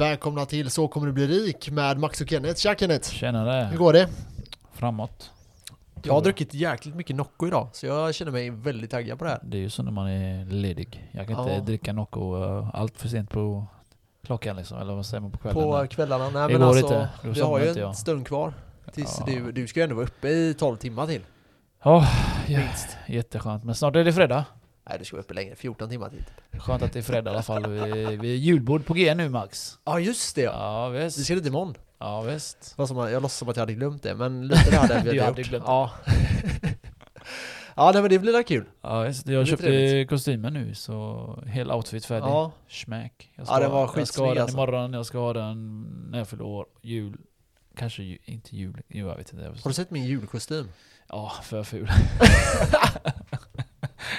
Välkomna till Så kommer du bli rik med Max och Kenneth. Tja Kenneth! Hur Tjenare! går det? Framåt. Jag har druckit jäkligt mycket Nocco idag, så jag känner mig väldigt taggad på det här. Det är ju så när man är ledig. Jag kan Ja. inte dricka Nocco uh, allt för sent på klockan liksom, eller vad säger man på kvällen? På där. kvällarna? Nej Det men alltså, inte. Då vi har ju en jag. stund kvar. Tills Ja. du, du ska ju ändå vara uppe i 12 timmar till. Ja, ja, Minst. jätteskönt. Men snart är det fredag. Nej du ska vara uppe längre, 14 timmar till. Skönt att det är fredag i alla fall. Vi, vi är julbord på G nu Max. Ja just det ja! Ja Vi visst. ska dit imorgon. Ja visst. Jag låtsas som att jag hade glömt det, men lite det hade jag hade gjort. glömt. Ja. ja nej, men det blir väl kul. Ja visst. Jag köpte trevligt. kostymen nu så hel outfit färdig. Ja. Smack. Jag Ja, den var jag ska skitsnygg, ha den alltså. imorgon, jag ska ha den när jag fyller år. Jul. Kanske ju, inte jul. Jo, jag vet inte. Har du sett min julkostym? Ja, för ful.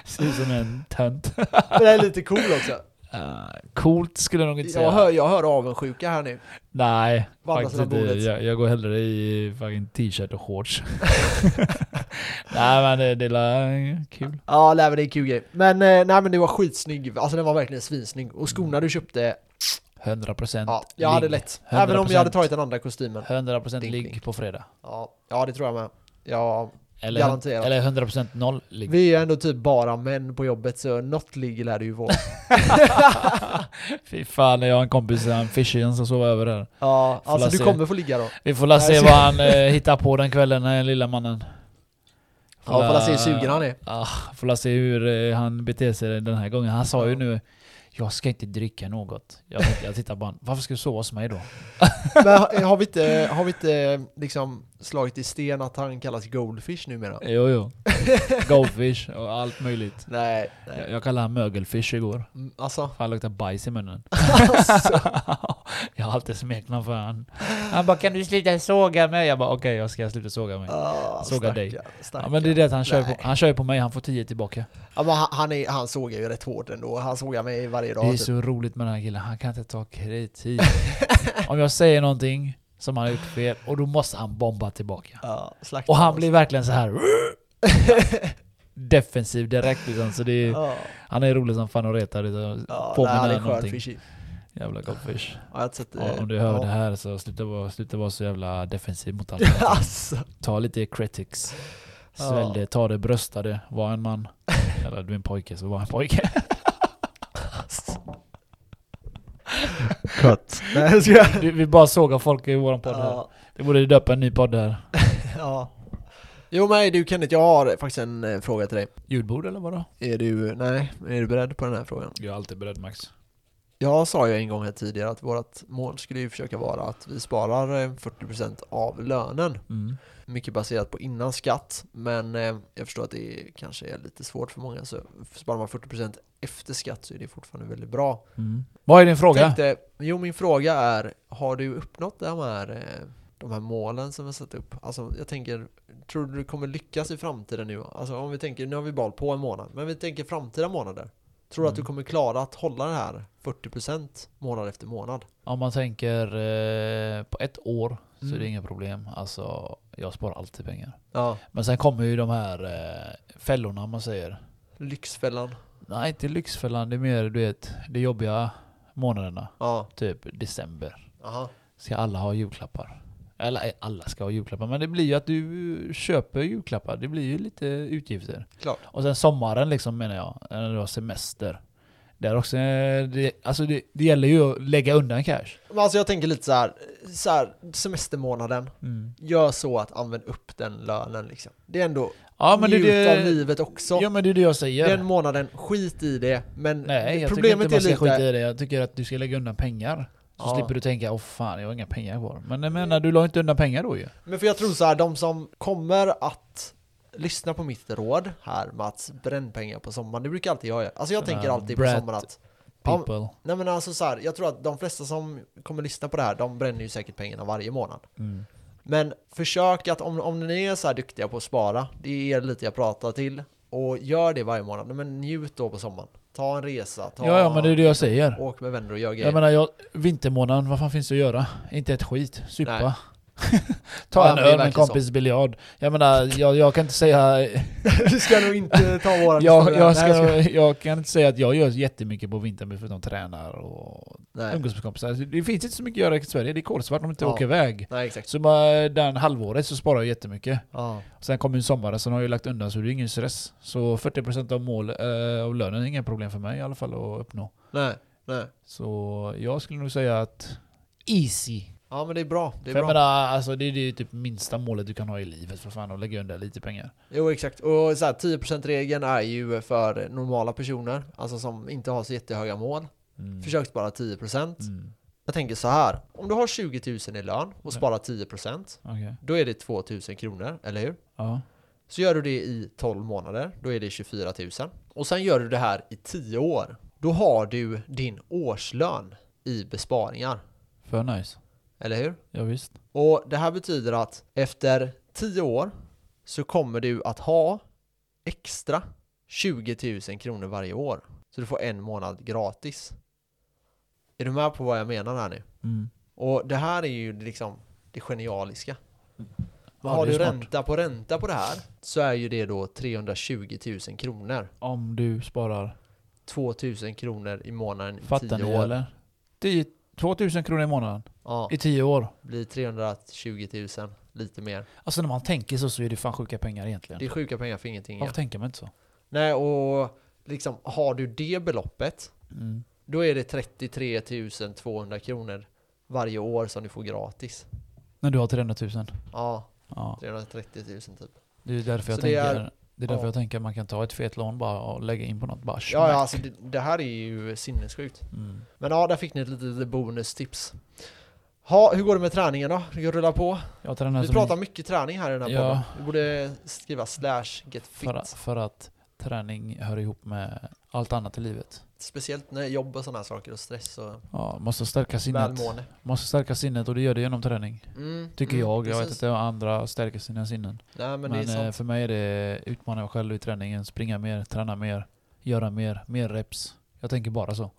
Ser ut som en tönt. Men den är lite cool också. Uh, coolt skulle jag nog inte säga. Jag hör, jag hör avundsjuka här nu. Nej, faktiskt inte. Jag, jag går hellre i fucking t-shirt och shorts. Nej men det, det är kul. Ja, nej men det är en kul grej. Men eh, nej men det var skitsnygg, alltså den var verkligen svinsnygg. Och skorna du köpte, 100% ja, jag hade lätt. Även om jag hade 100%. tagit den andra kostymen. 100% Ding, ligg på fredag. Ja, ja det tror jag med. Ja, Eller, Garanterat. eller 100% noll ligg. vi är ändå typ bara män på jobbet så något ligg lär det ju vara. Fy fan, jag har en kompis, han Fishian som sover över här. Ja, Får alltså du se. kommer få ligga då. Vi får la se vad han eh, hittar på den kvällen, den lilla mannen. Ja, får la se hur sugen han är. Ah, får la se hur eh, han beter sig den här gången. Han sa ju nu jag ska inte dricka något. Jag, jag tittar honom. Varför ska du sova hos mig då? Men har vi inte, har vi inte liksom slagit i sten att han kallas Goldfish numera? Jo, jo. Goldfish och allt möjligt. Nej, Jag, nej. jag kallade han mögelfish igår. Mm, Alltså, För han luktar bajs i munnen. alltså. jag har alltid smeknamn för han. Han bara 'Kan du sluta såga mig?' Jag bara 'Okej, jag ska sluta såga mig' Ah, Såga dig. stackarn, Ja men det är det att han kör, Nej. på, han kör på mig, han får 10 tillbaka. Ja, men han, han, är, han sågar ju rätt hårt ändå. Han sågar mig varje dag. Det är typ. så roligt med den här killen, han kan inte ta kritik. Om jag säger någonting som han har gjort fel, och då måste han bomba tillbaka. Ja, Och han oss. blir verkligen så här defensiv direkt liksom, så det är, Ja, han är rolig som fan att reta. Det ja, man han är någonting. fishy. Jävla goldfish. Ja, om du hör det här så sluta vara, sluta vara så jävla defensiv mot allt. alltså. Ta lite critics. Svälj det, ta det, brösta det, var en man. Eller du är en pojke, så var en pojke. Cut. Nej, jag ska... Du, vi bara sågar folk i våran podd här. Ja, Det borde döpa en ny podd här. ja. Jo men du Kenneth, jag har faktiskt en eh, fråga till dig. Ljudbord eller vadå? Är du, nej, är du beredd på den här frågan? Jag är alltid beredd Max. Jag sa ju en gång här tidigare att vårt mål skulle ju försöka vara att vi sparar eh, 40% av lönen. Mm. Mycket baserat på innan skatt, men eh, jag förstår att det kanske är lite svårt för många. Så sparar man 40% efter skatt så är det fortfarande väldigt bra. Mm. Vad är din fråga? Tänkte, jo, min fråga är, har du uppnått de här, eh, de här målen som vi satt upp? Alltså, jag tänker, tror du du kommer lyckas i framtiden nu? Alltså om vi tänker, nu har vi bara på en månad, men vi tänker framtida månader. Tror du att du Mm. kommer klara att hålla det här 40% månad efter månad? Om man tänker eh, på ett år så är det Mm. inga problem. Alltså, jag sparar alltid pengar. Ja, Men sen kommer ju de här eh, fällorna man säger. Lyxfällan. Nej, inte Lyxfällan. Det är mer du vet, de jobbiga månaderna. Ja, Typ december. aha. Ska alla ha julklappar? Eller eh, alla ska ha julklappar, men det blir ju att du köper julklappar. Det blir ju lite utgifter. Klart. Och sen sommaren liksom menar jag, när du har semester. Det är också, eh, det, alltså det, det gäller ju att lägga undan cash. Men alltså jag tänker lite så här, så här semestermånaden. Gör så att använd upp den lönen liksom. Det är ändå Ja men det njut är av det, livet också. ja, men det är det jag säger. Den månaden, skit i det. Men Nej, jag problemet tycker inte man ska är lite... skita i det. Jag tycker att du ska lägga undan pengar. Så Ja. slipper du tänka, åh fan jag har inga pengar kvar. Men jag menar, du la inte undan pengar då ju. Men för jag tror så här, de som kommer att lyssna på mitt råd här med att bränn pengar på sommaren, det brukar alltid jag göra. Alltså jag tänker alltid på sommaren att People. Nej men alltså så här, jag tror att de flesta som kommer lyssna på det här, de bränner ju säkert pengarna varje månad. Mm. Men försök att, om, om ni är så här duktiga på att spara, det är er lite jag pratar till, och gör det varje månad, men njut då på sommaren. Ta en resa, ta, Ja, ja men det är det jag säger. åk med vänner och gör grejer. Jag menar, jag, vintermånaden, vad fan finns det att göra? Inte ett skit. Supa. Ta Ja, en öl med en kompis biljard. Jag menar, jag, jag kan inte säga... du ska nog inte ta våran jag, jag, Nej, ska, jag kan inte säga att jag gör jättemycket på vintern förutom tränar och Nej. umgås med kompisar. Det finns inte så mycket att göra i Sverige. Det är kolsvart om man inte Ja. åker iväg. Nej, exakt. Så bara den halvåret så sparar jag jättemycket. Ja. Sen kommer ju sommaren, sen har jag lagt undan så det är ingen stress. Så 40% av mål äh, av lönen är inga problem för mig i alla fall att uppnå. Nej, nej. Så jag skulle nog säga att easy. Ja men det är bra. Det är för jag bra. menar, alltså det är det typ minsta målet du kan ha i livet för fan att lägga undan lite pengar. Jo exakt. Och så här, 10% regeln är ju för normala personer. Alltså som inte har så jättehöga mål. Mm. Försök spara 10%. Mm. Jag tänker så här. Om du har 20 000 i lön och sparar 10% Okej. Då är det 2 000 kronor, eller hur? Ja. Så gör du det i 12 månader, då är det 24 000. Och sen gör du det här i 10 år. Då har du din årslön i besparingar. För nice. Eller hur? Ja, visst. Och det här betyder att efter 10 år så kommer du att ha extra 20 000 kronor varje år. Så du får en månad gratis. Är du med på vad jag menar här nu? Mm. Och det här är ju liksom det genialiska. Ja, har det är du smart. ränta på ränta på det här så är ju det då 320 000 kronor. Om du sparar. 2000 kronor i månaden i Fattar 10 ni år. eller? 10, 2000 kronor i månaden. Ja, I 10 år. blir 320 000, lite mer. Alltså när man tänker så så är det fan sjuka pengar egentligen. Det är sjuka pengar för ingenting. Ja. Varför tänker man inte så? Nej, och liksom har du det beloppet, Mm. då är det 33 200 kronor varje år som du får gratis. När du har 300 000. Ja, Ja. 330 000 typ. Det är därför jag Så tänker... det är därför ja. jag tänker att man kan ta ett fet lån bara och lägga in på något. Bara Ja, ja alltså det, det här är ju sinnessjukt. Mm. Men ja, där fick ni ett litet bonustips. Ha, hur går det med träningen då? Det rullar på. Jag tränar Vi pratar mycket träning här i den här Ja. podden. Vi borde skriva slash get fit. för, för att träning hör ihop med allt annat i livet. Speciellt när jobb och sådana här saker och stress och Ja, måste stärka sinnet. välmående. Måste stärka sinnet och det gör det genom träning. Mm, Tycker mm, jag. Jag vet precis. inte om andra stärker sina sinnen. Nej men, Men, eh, för mig är det utmana mig själv i träningen. Springa mer, träna mer, göra mer, mer reps. Jag tänker bara så.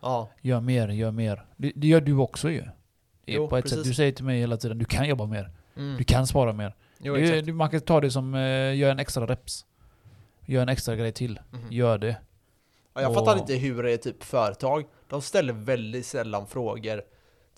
Ja, Gör mer, gör mer. Det, det gör du också ju. Jo, på ett precis. sätt. Du säger till mig hela tiden, du kan jobba mer. mm. Du kan spara mer. Jo, Du, man kan ta det som, eh, gör en extra reps. Gör en extra grej till. Mhm. Gör det. Ja, jag fattar inte hur det är typ företag. De ställer väldigt sällan frågor.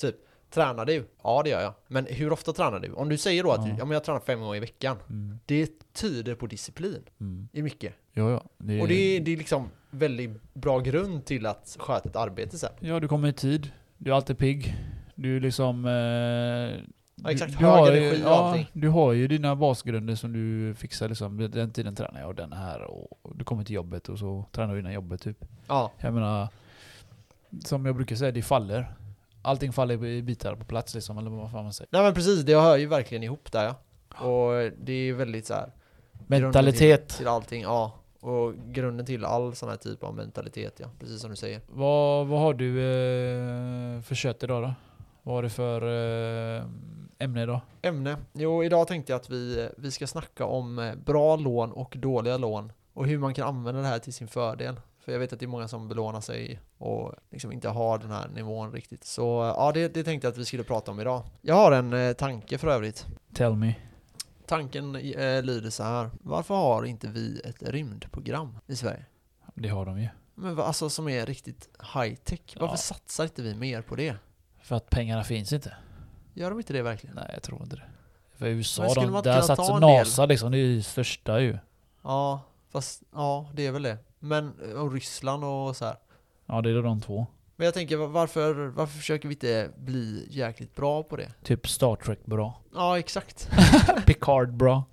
Typ, tränar du? Ja det gör jag. Men hur ofta tränar du? Om du säger då att Ja. men jag tränar fem gånger i veckan. Mm. Det tyder på disciplin Mm. i mycket. Ja, ja. Det, Och det är, det är liksom väldigt bra grund till att sköta ett arbete sen. Ja, du kommer i tid. Du är alltid pigg. Du är liksom... Eh, Ja, exakt. Du, Hög har energi ju, och ja, allting. du har ju dina basgrunder som du fixar liksom. Den tiden tränar jag och den här och du kommer till jobbet och så tränar du innan jobbet typ. Ja, Jag menar, som jag brukar säga, det faller. Allting faller i bitar på plats liksom, eller vad fan man säger. nej men precis. Det hör ju verkligen ihop där ja. Och det är väldigt så här. Mentalitet. Till, till allting, ja. Och grunden till all sån här typ av mentalitet ja. Precis som du säger. Vad, vad har du eh, för kött idag då? Vad har du för eh, ämne idag? Ämne? Jo, idag tänkte jag att vi, vi ska snacka om eh, bra lån och dåliga lån och hur man kan använda det här till sin fördel. För jag vet att det är många som belånar sig och liksom inte har den här nivån riktigt. Så ja, det, det tänkte jag att vi skulle prata om idag. Jag har en eh, tanke för övrigt. Tell me. Tanken eh, lyder så här. Varför har inte vi ett rymdprogram i Sverige? Det har de ju. Men alltså som är riktigt high tech. Varför Ja. satsar inte vi mer på det? För att pengarna finns inte. Gör de inte det verkligen? Nej, jag tror inte det. För USA, de, där ta en NASA liksom, det är ju största ju. Ja, fast ja, det är väl det. Men eh, och Ryssland och så här. Ja, det är de två. Men jag tänker va- varför, varför försöker vi inte bli jäkligt bra på det? Typ Star Trek bra. Ja, exakt. Picard bra.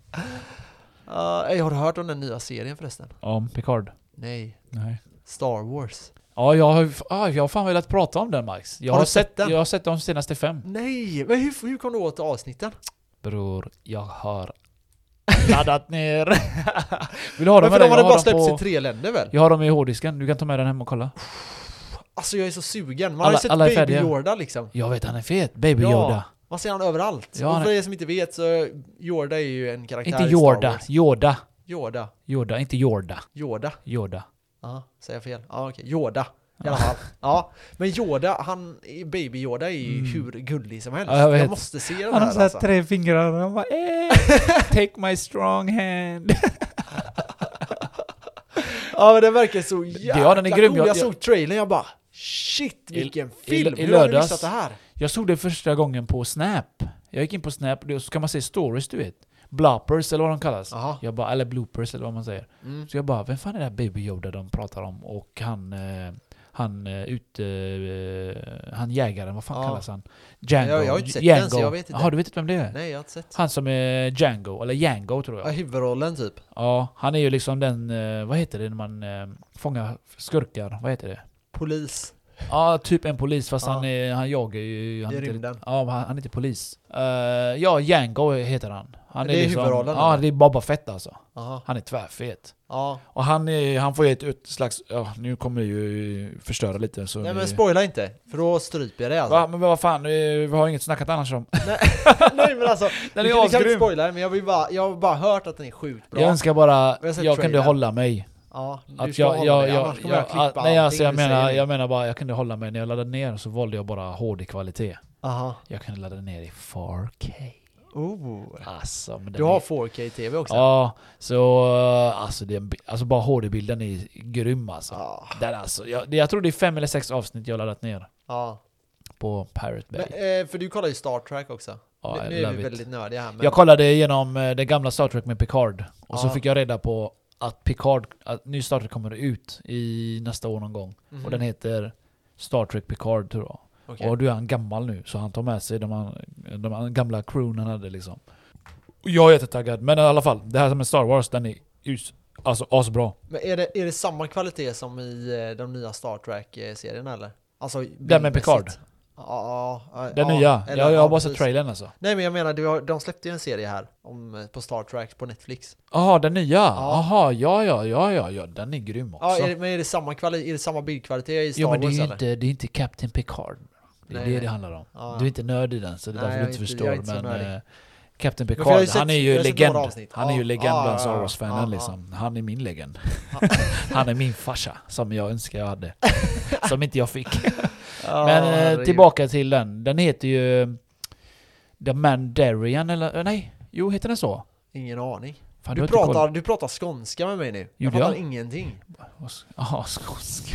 Uh, ey, har du hört om den nya serien förresten? Ja, Picard. Nej. Nej. Star Wars. Ja, jag har, ah, jag har fan velat prata om den Max. Jag Har har, sett sett, den? Jag har sett de senaste fem. Nej! Men hur, hur kom du åt avsnitten? Bror, jag har laddat ner. Vill du ha dem Men för de hade bara släppts på- i tre länder väl? Jag har dem i hårddisken, du kan ta med den hem och kolla. Alltså jag är så sugen. Man Alla- har ju sett alla Baby. Yoda liksom. Jag vet, han är fet. Baby Ja. Yoda. Man ser han överallt. Ja, och för er som inte vet så Yoda är ju en karaktär Inte Star Yoda. Yoda. Yoda. Yoda, inte Yoda. Yoda. Yoda. Ja, säger jag fel? Ja, okej. Yoda. I alla fall. Ja, men Yoda, han, Baby Yoda är ju Mm. hur gullig som helst. Ja, jag jag, måste se den Han har här såhär alltså. tre fingrar och han bara eh, Take my strong hand. Ja men den verkar så jäkla Ja, den är grym. cool. Jag- Jag, såg trailern, jag bara Shit vilken i- film! i Hur har du lördags- missat det här? Jag såg det första gången på Snap. Jag gick in på Snap och så kan man se stories du vet. Bloppers eller vad de kallas. Jag bara, eller bloopers eller vad man säger. Mm. Så jag bara, vem fan är det här Baby Yoda de pratar om? Och han, eh, han eh, ute, eh, han jägaren, vad fan Ja. kallas han? Django. Jag- jag har inte sett Django. den, så jag vet inte. Jaha, du vet inte vem det är? Nej jag har inte sett. Han som är Django, eller Django tror Ja, jag. huvudrollen typ. Ja, han är ju liksom den, eh, vad heter det när man eh, fångar skurkar? Vad heter det? Polis. Ja, typ en polis fast Ja. han, är, han jagar ju... Han I är inte- rymden. Ja, men han, han är inte polis. Eh, ja, Django heter han. han Det är huvudrollen, Ja, det är Boba Fett alltså. Jaha. Han är tvärfet. Ja. Och han, är, han får ju ett, ett slags... Ja, nu kommer det ju förstöra lite så... Nej ni- men spoila inte, för då stryper jag det alltså. Va, men vad fan, eh, vi har inget snackat annars om. Nej men alltså, Den du, är kan- du kan inte spoila men jag, vill bara, jag har bara hört att den är sjukt bra. Jag önskar bara, Jag jag kunde hålla mig. Ja, Att jag, jag, dig, jag, jag, jag, nej, alltså jag menar, jag menar bara, jag kunde hålla mig när jag laddade ner så valde jag bara HD-kvalitet. Aha. Jag kunde ladda ner i 4K. Oh. Alltså, Du har är- 4K-TV också? Ja, så alltså, det alltså bara HD-bilden är grym alltså. Ja. Den alltså jag, jag tror det är fem eller sex avsnitt jag har laddat ner ja. på Pirate Bay. Men, eh, för du kollar ju Star Trek också. Ja, nu är vi it. väldigt nördiga här men... Jag kollade igenom eh, det gamla Star Trek med Picard. Och så Ja. fick jag reda på att Picard, att ny Star Trek kommer ut i nästa år någon gång. Mhm. Och den heter Star Trek Picard tror jag. Okej. Och du är han gammal nu, så han tar med sig de, de gamla crewen han hade liksom. Jag är jättetaggad, men i alla fall, det här som är Star Wars, den är alltså asbra. Men är det, är det samma kvalitet som i eh, de nya Star Trek-serierna eller? Alltså Den med? Picard? Ja, Den ja, nya? eller- jag, jag ja, har bara sett trailern alltså. Nej men jag menar, de släppte ju en serie här om, eh, på Star Trek på Netflix. Jaha, den nya? Jaha, ja, ja, ja, ja, ja, den är grym också. Ja, är det, men är det samma, kvali- är det samma bildkvalitet i Star jo men det är Wars inte, det är inte Captain Picard. Det är Nej, det nej. det handlar om. Ja. Du är inte nörd i den, så det är därför du är inte är förstår. Men eh, Captain Picard, han sett- är jag ju legend. Han är ju legend bland Star. Wars-fanen liksom. Han är min legend. Han är min farsa, som jag önskar jag hade. Som inte jag fick. Ja, Men eh, tillbaka till den. Den heter ju The Mandarian eller eh, nej? Jo, heter den så? Ingen aning. Fan, Du pratar, du pratar skånska med mig nu. Jag fattar ingenting. Jaha, skånsk.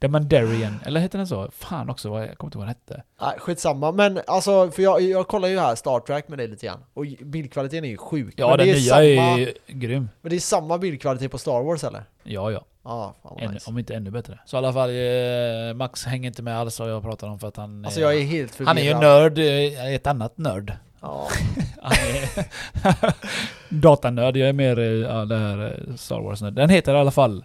The Mandarian, eller heter den så? Fan också, jag kommer inte ihåg vad den hette. Nej, skitsamma. Men alltså, för jag, jag kollar ju här Star Trek med dig lite grann. Och bildkvaliteten är ju sjuk. Ja, men den det nya samma, är grym. Men det är samma bildkvalitet på Star Wars eller? Ja, ja. Vad Ännu, nice. om inte ännu bättre. Så i alla fall, eh, Max hänger inte med alls vad jag pratar om för att han... Alltså jag är helt förvirrad. han är ju nörd, eh, ett annat nörd. Ja. Han är datanörd, jag är mer eh, ja, det här Star Wars-nörd. Den heter i alla fall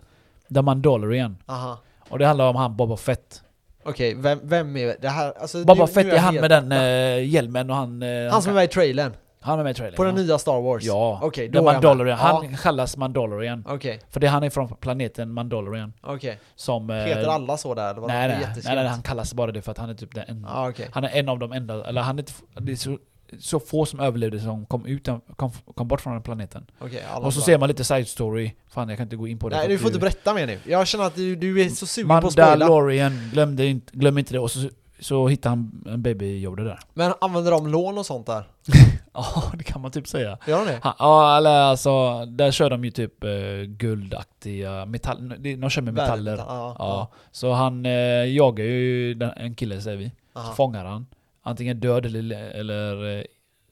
The Mandalorian. Aha. Och det handlar om han Boba Fett. Okej, vem, vem är det här? Alltså, Boba nu- Fett nu är han med den eh, hjälmen och han... Han som är med i trailern? Han är med i trailern. På den nya Star Wars? Ja, Okej, The då är. Mandalorian. Han Ja. kallas Mandalorian. Okej, För det han är från planeten Mandalorian. okej. Som... eh, Heter alla så där? eller? Nej, nej, nej, nej, han kallas bara det för att han är typ den enda. Ja, okej. Han är en av de enda, eller han är, det är så, så få som överlevde som kom, ut, kom, kom bort från den planeten. Alla Och så ser man lite side story. Fan jag kan inte gå in på det. Nej, du får inte berätta mer nu. Jag känner att du, du är så sugen på att spoila. Mandalorian, glöm, det inte, glöm inte det. Och så, så hittar han en baby Yoda där. Men använder de lån och sånt där? Ja, det kan man typ säga. Gör de det? Ja, eller alltså, där kör de ju typ eh, guldaktiga metall, de, kör med metaller. Värdemetall, Ja. Ja, så han eh, jagar ju den, en kille säger vi. Aha. Fångar han. Antingen död eller, le- eller, eh,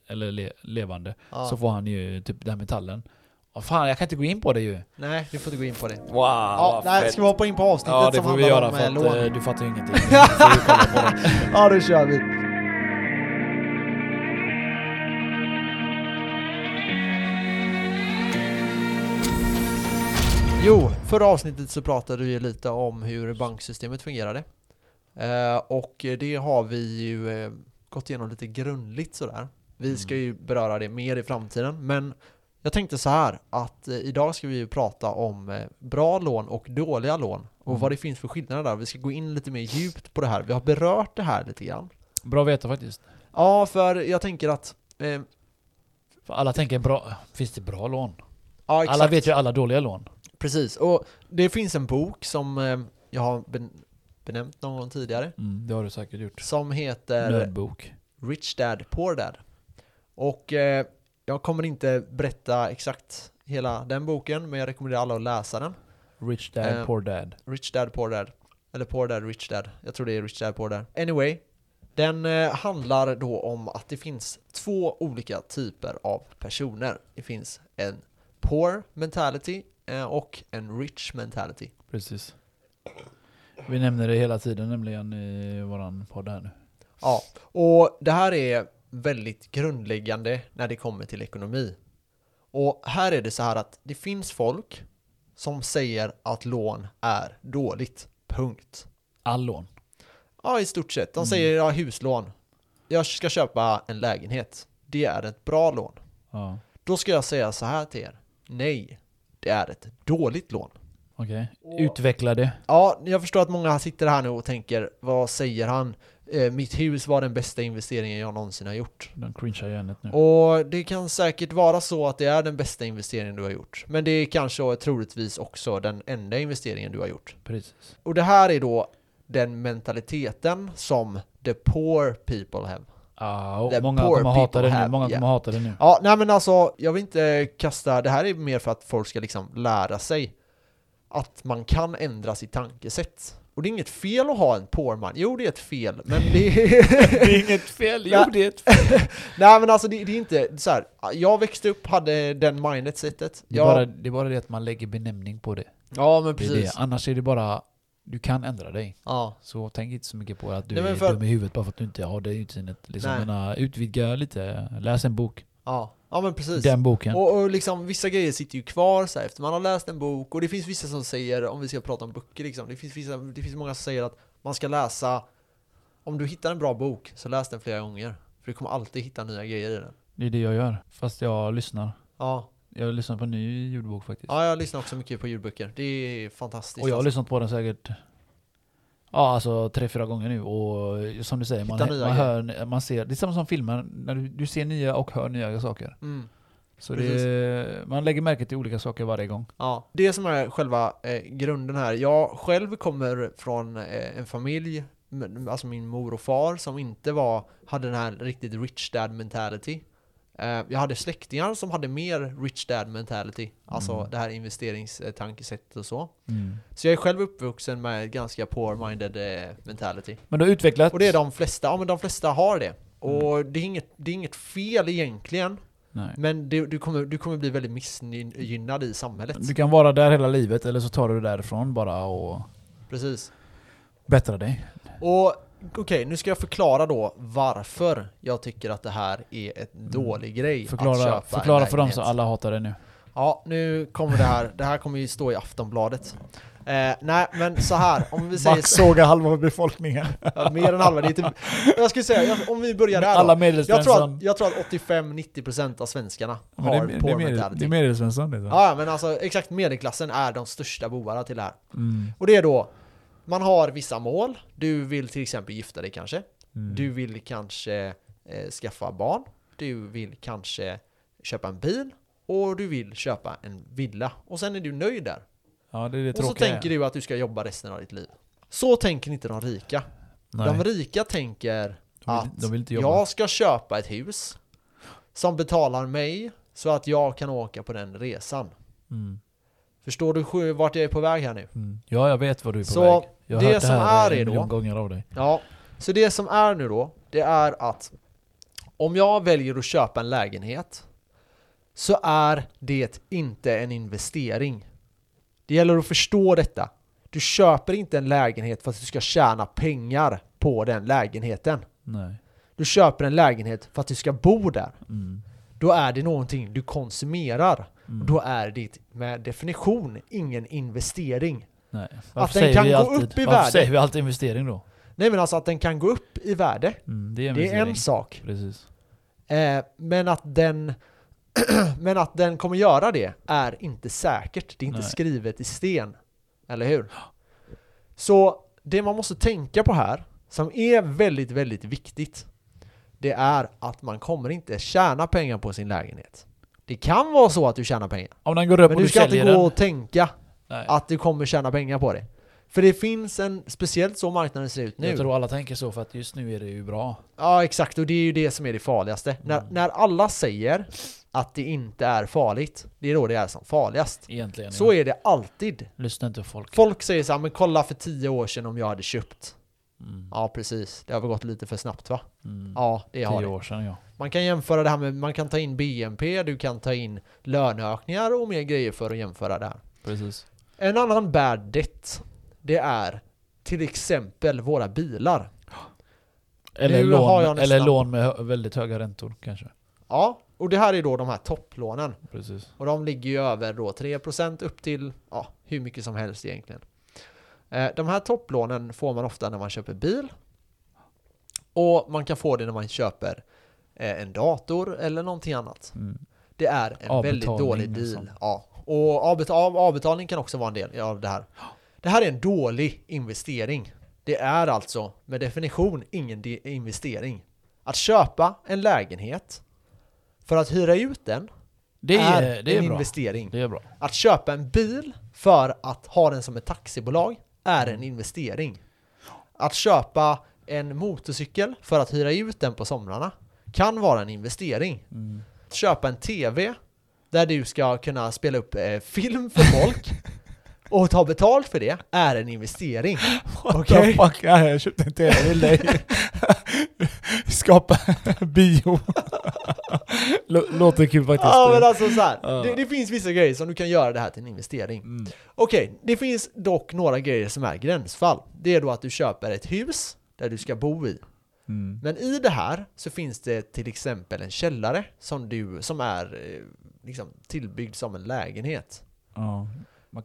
eller le, levande. Ja. Så får han ju typ den metallen. Och fan, jag kan inte gå in på det ju. Nej, du får inte gå in på det. Wow, Ja, nej, ska vi hoppa in på avsnittet Ja, det som får vi handlar göra om för eh, att lån? eh, du fattar ju ingenting. Det. Ja, då kör vi. Jo, förra avsnittet så pratade vi lite om hur banksystemet fungerade. Eh, och det har vi ju eh, gått igenom lite grundligt sådär. Vi ska ju beröra det mer i framtiden, men jag tänkte så här att eh, idag ska vi ju prata om bra lån och dåliga lån och Mm. vad det finns för skillnader där. Vi ska gå in lite mer djupt på det här. Vi har berört det här lite grann. Bra att veta faktiskt. Ja, för jag tänker att... För alla tänker bra, finns det bra lån? ja, exakt. Alla vet ju alla dåliga lån. Precis, och det finns en bok som eh, jag har ben, benämnt någon gång tidigare. Mm, det har du säkert gjort. Som heter Nödbok. Rich Dad Poor Dad. Och eh, jag kommer inte berätta exakt hela den boken, men jag rekommenderar alla att läsa den. Rich Dad, Eh, Poor Dad. Rich Dad Poor Dad. Eller Poor Dad Rich Dad. Jag tror det är Rich Dad Poor Dad. Anyway. Den eh, handlar då om att det finns två olika typer av personer. Det finns en poor mentality och en rich mentality. Precis. Vi nämner det hela tiden nämligen i våran podd här nu. Ja, och det här är väldigt grundläggande när det kommer till ekonomi. Och här är det så här att det finns folk som säger att lån är dåligt. Punkt. All lån. Ja, i stort sett. De Mm. säger ja, huslån. Jag ska köpa en lägenhet. Det är ett bra lån. Ja. Då ska jag säga så här till er. Nej, det är ett dåligt lån. Okej. Och- Utveckla det. Ja, jag förstår att många sitter här nu och tänker, vad säger han? Eh, mitt hus var den bästa investeringen jag någonsin har gjort. De cringear hjärnet nu. Och det kan säkert vara så att det är den bästa investeringen du har gjort. Men det är kanske troligtvis också den enda investeringen du har gjort. Precis. Och det här är då den mentaliteten som the poor people have. The många kommer hata det nu. Många yeah. kommer hata det nu. Ja, nej men alltså, jag vill inte kasta, det här är mer för att folk ska liksom lära sig att man kan ändra sitt tankesätt. Och det är inget fel att ha en poor man. Jo, det är ett fel, men det är... det är inget fel. Jo, det är ett nej men alltså det, det är inte så här. jag växte upp, hade den mindsetet. Det är, bara, det är bara det att man lägger benämning på det. ja men det, är det. precis. Annars är det bara, du kan ändra dig. Ja. Så tänk inte så mycket på att du Nej, men är för- dum i huvudet bara för att du inte har det utseendet. Liksom, menar, utvidga lite, läs en bok. Ja, ja men precis. Den boken. Och, och liksom vissa grejer sitter ju kvar så här, efter man har läst en bok och det finns vissa som säger, om vi ska prata om böcker liksom, det finns, vissa, det finns många som säger att man ska läsa, om du hittar en bra bok, så läs den flera gånger. För du kommer alltid hitta nya grejer i den. Det är det jag gör. Fast jag lyssnar. Ja, Jag lyssnar på en ny ljudbok faktiskt. ja jag lyssnar också mycket på ljudböcker. Det är fantastiskt. och jag har alltså. lyssnat på den säkert Ja alltså tre, fyra gånger nu och som du säger, man, Hitta man hör, man ser, det är samma som filmer, när du, du ser nya och hör nya saker. Mm. Så det, man lägger märke till olika saker varje gång. Ja, det som är själva eh, grunden här. Jag själv kommer från eh, en familj, alltså min mor och far, som inte var, hade den här riktigt rich dad mentality. Eh, jag hade släktingar som hade mer rich dad mentality, alltså Mm. det här investeringstankesättet och så. Mm. Så jag är själv uppvuxen med ganska poor-minded eh, mentality. Men du har utvecklat... Och det är de flesta, ja men de flesta har det. Och det, är inget, det är inget fel egentligen, Nej. men det, du, kommer, du kommer bli väldigt missgynnad i samhället. Du kan vara där hela livet eller så tar du det därifrån bara och Precis. bättrar dig. Och okej, nu ska jag förklara då varför jag tycker att det här är ett dålig grej att Förklara, köpa en förklara för dem så alla hatar det nu. Ja, nu kommer det här. Det här kommer ju stå i Aftonbladet. Eh, nej, men så här, om vi säger så, sågar halva befolkningen. ja, mer än halva, det är typ, jag skulle säga, om vi börjar där Alla då. Jag tror att, jag tror att 85-90% av svenskarna Men har det, det, poor mentality. det är medelsvensson det. Ja, men alltså exakt medelklassen är de största bovarna till det här. Mm. Och det är då, man har vissa mål. Du vill till exempel gifta dig kanske. Mm. Du vill kanske eh, skaffa barn. Du vill kanske köpa en bil. Och du vill köpa en villa. Och sen är du nöjd där. Ja, det är det och så tänker du att du ska jobba resten av ditt liv. Så tänker inte de rika. Nej, De rika tänker de, vill, att de vill jag ska köpa ett hus som betalar mig så att jag kan åka på den resan. Mm. Förstår du vart jag är på väg här nu? Mm. Ja, jag vet vad du är på Så väg. Jag har det hört det som här är en då- gånger av dig. Ja, så det som är nu då, det är att om jag väljer att köpa en lägenhet så är det inte en investering. Det gäller att förstå detta. Du köper inte en lägenhet för att du ska tjäna pengar på den lägenheten. Nej. Du köper en lägenhet för att du ska bo där. Mm. Då är det någonting du konsumerar. Mm. Då är det med definition ingen investering. Nej. den säger kan vi gå alltid, upp i varför värde. säger vi alltid investering då? Nej men alltså att den kan gå upp i värde, Mm, det är det är en sak. Precis. Eh, men att den men att den kommer göra det är inte säkert. Det är inte Nej. skrivet i sten. Eller hur? Så det man måste tänka på här, som är väldigt, väldigt viktigt, det är att man kommer inte tjäna pengar på sin lägenhet. Det kan vara så att du tjänar pengar, Om den går upp men och du ska inte gå den. och tänka Nej. att du kommer tjäna pengar på det. För det finns en, speciellt så marknaden ser ut nu. Jag tror alla tänker så för att just nu är det ju bra. Ja exakt, och det är ju det som är det farligaste. När, Mm. när alla säger att det inte är farligt, det är då det är som farligast. Egentligen. Så är det alltid. Lyssna inte folk. Folk säger så här, men kolla för tio år sedan om jag hade köpt. Mm. Ja precis, det har väl gått lite för snabbt va? Mm. Ja, det har Tio det. år sedan ja. Man kan jämföra det här med, man kan ta in BNP, du kan ta in löneökningar och mer grejer för att jämföra det här. Precis. En annan bad debt, det är till exempel våra bilar. Eller, Nu lån, eller lån med hö- väldigt höga räntor kanske. Ja, och det här är då de här topplånen. Precis. Och de ligger ju över då 3% upp till ja, hur mycket som helst egentligen. Eh, de här topplånen får man ofta när man köper bil. Och man kan få det när man köper eh, en dator eller någonting annat. Mm. Det är en väldigt Avbetalning dålig och deal. sånt. Ja. Och avbet- av, avbetalning kan också vara en del av det här. Det här är en dålig investering. Det är alltså med definition ingen de- investering. Att köpa en lägenhet för att hyra ut den Det är, är, det är en bra. investering. Det är bra. Att köpa en bil för att ha den som ett taxibolag är Mm. en investering. Att köpa en motorcykel för att hyra ut den på somrarna kan vara en investering. Mm. Att köpa en TV där du ska kunna spela upp eh, film för folk och ta betalt för det är en investering. What Okej. the fuck? Ja, jag köpte en TV till dig. Skapa bio. Lå- Låter kul faktiskt. Ja men alltså så här, Ja. det, det finns vissa grejer som du kan göra det här till en investering. Mm. Okej, det finns dock några grejer som är gränsfall. Det är då att du köper ett hus där du ska bo i. Mm. Men i det här så finns det till exempel en källare som, du, som är eh, liksom tillbyggd som en lägenhet. Ja.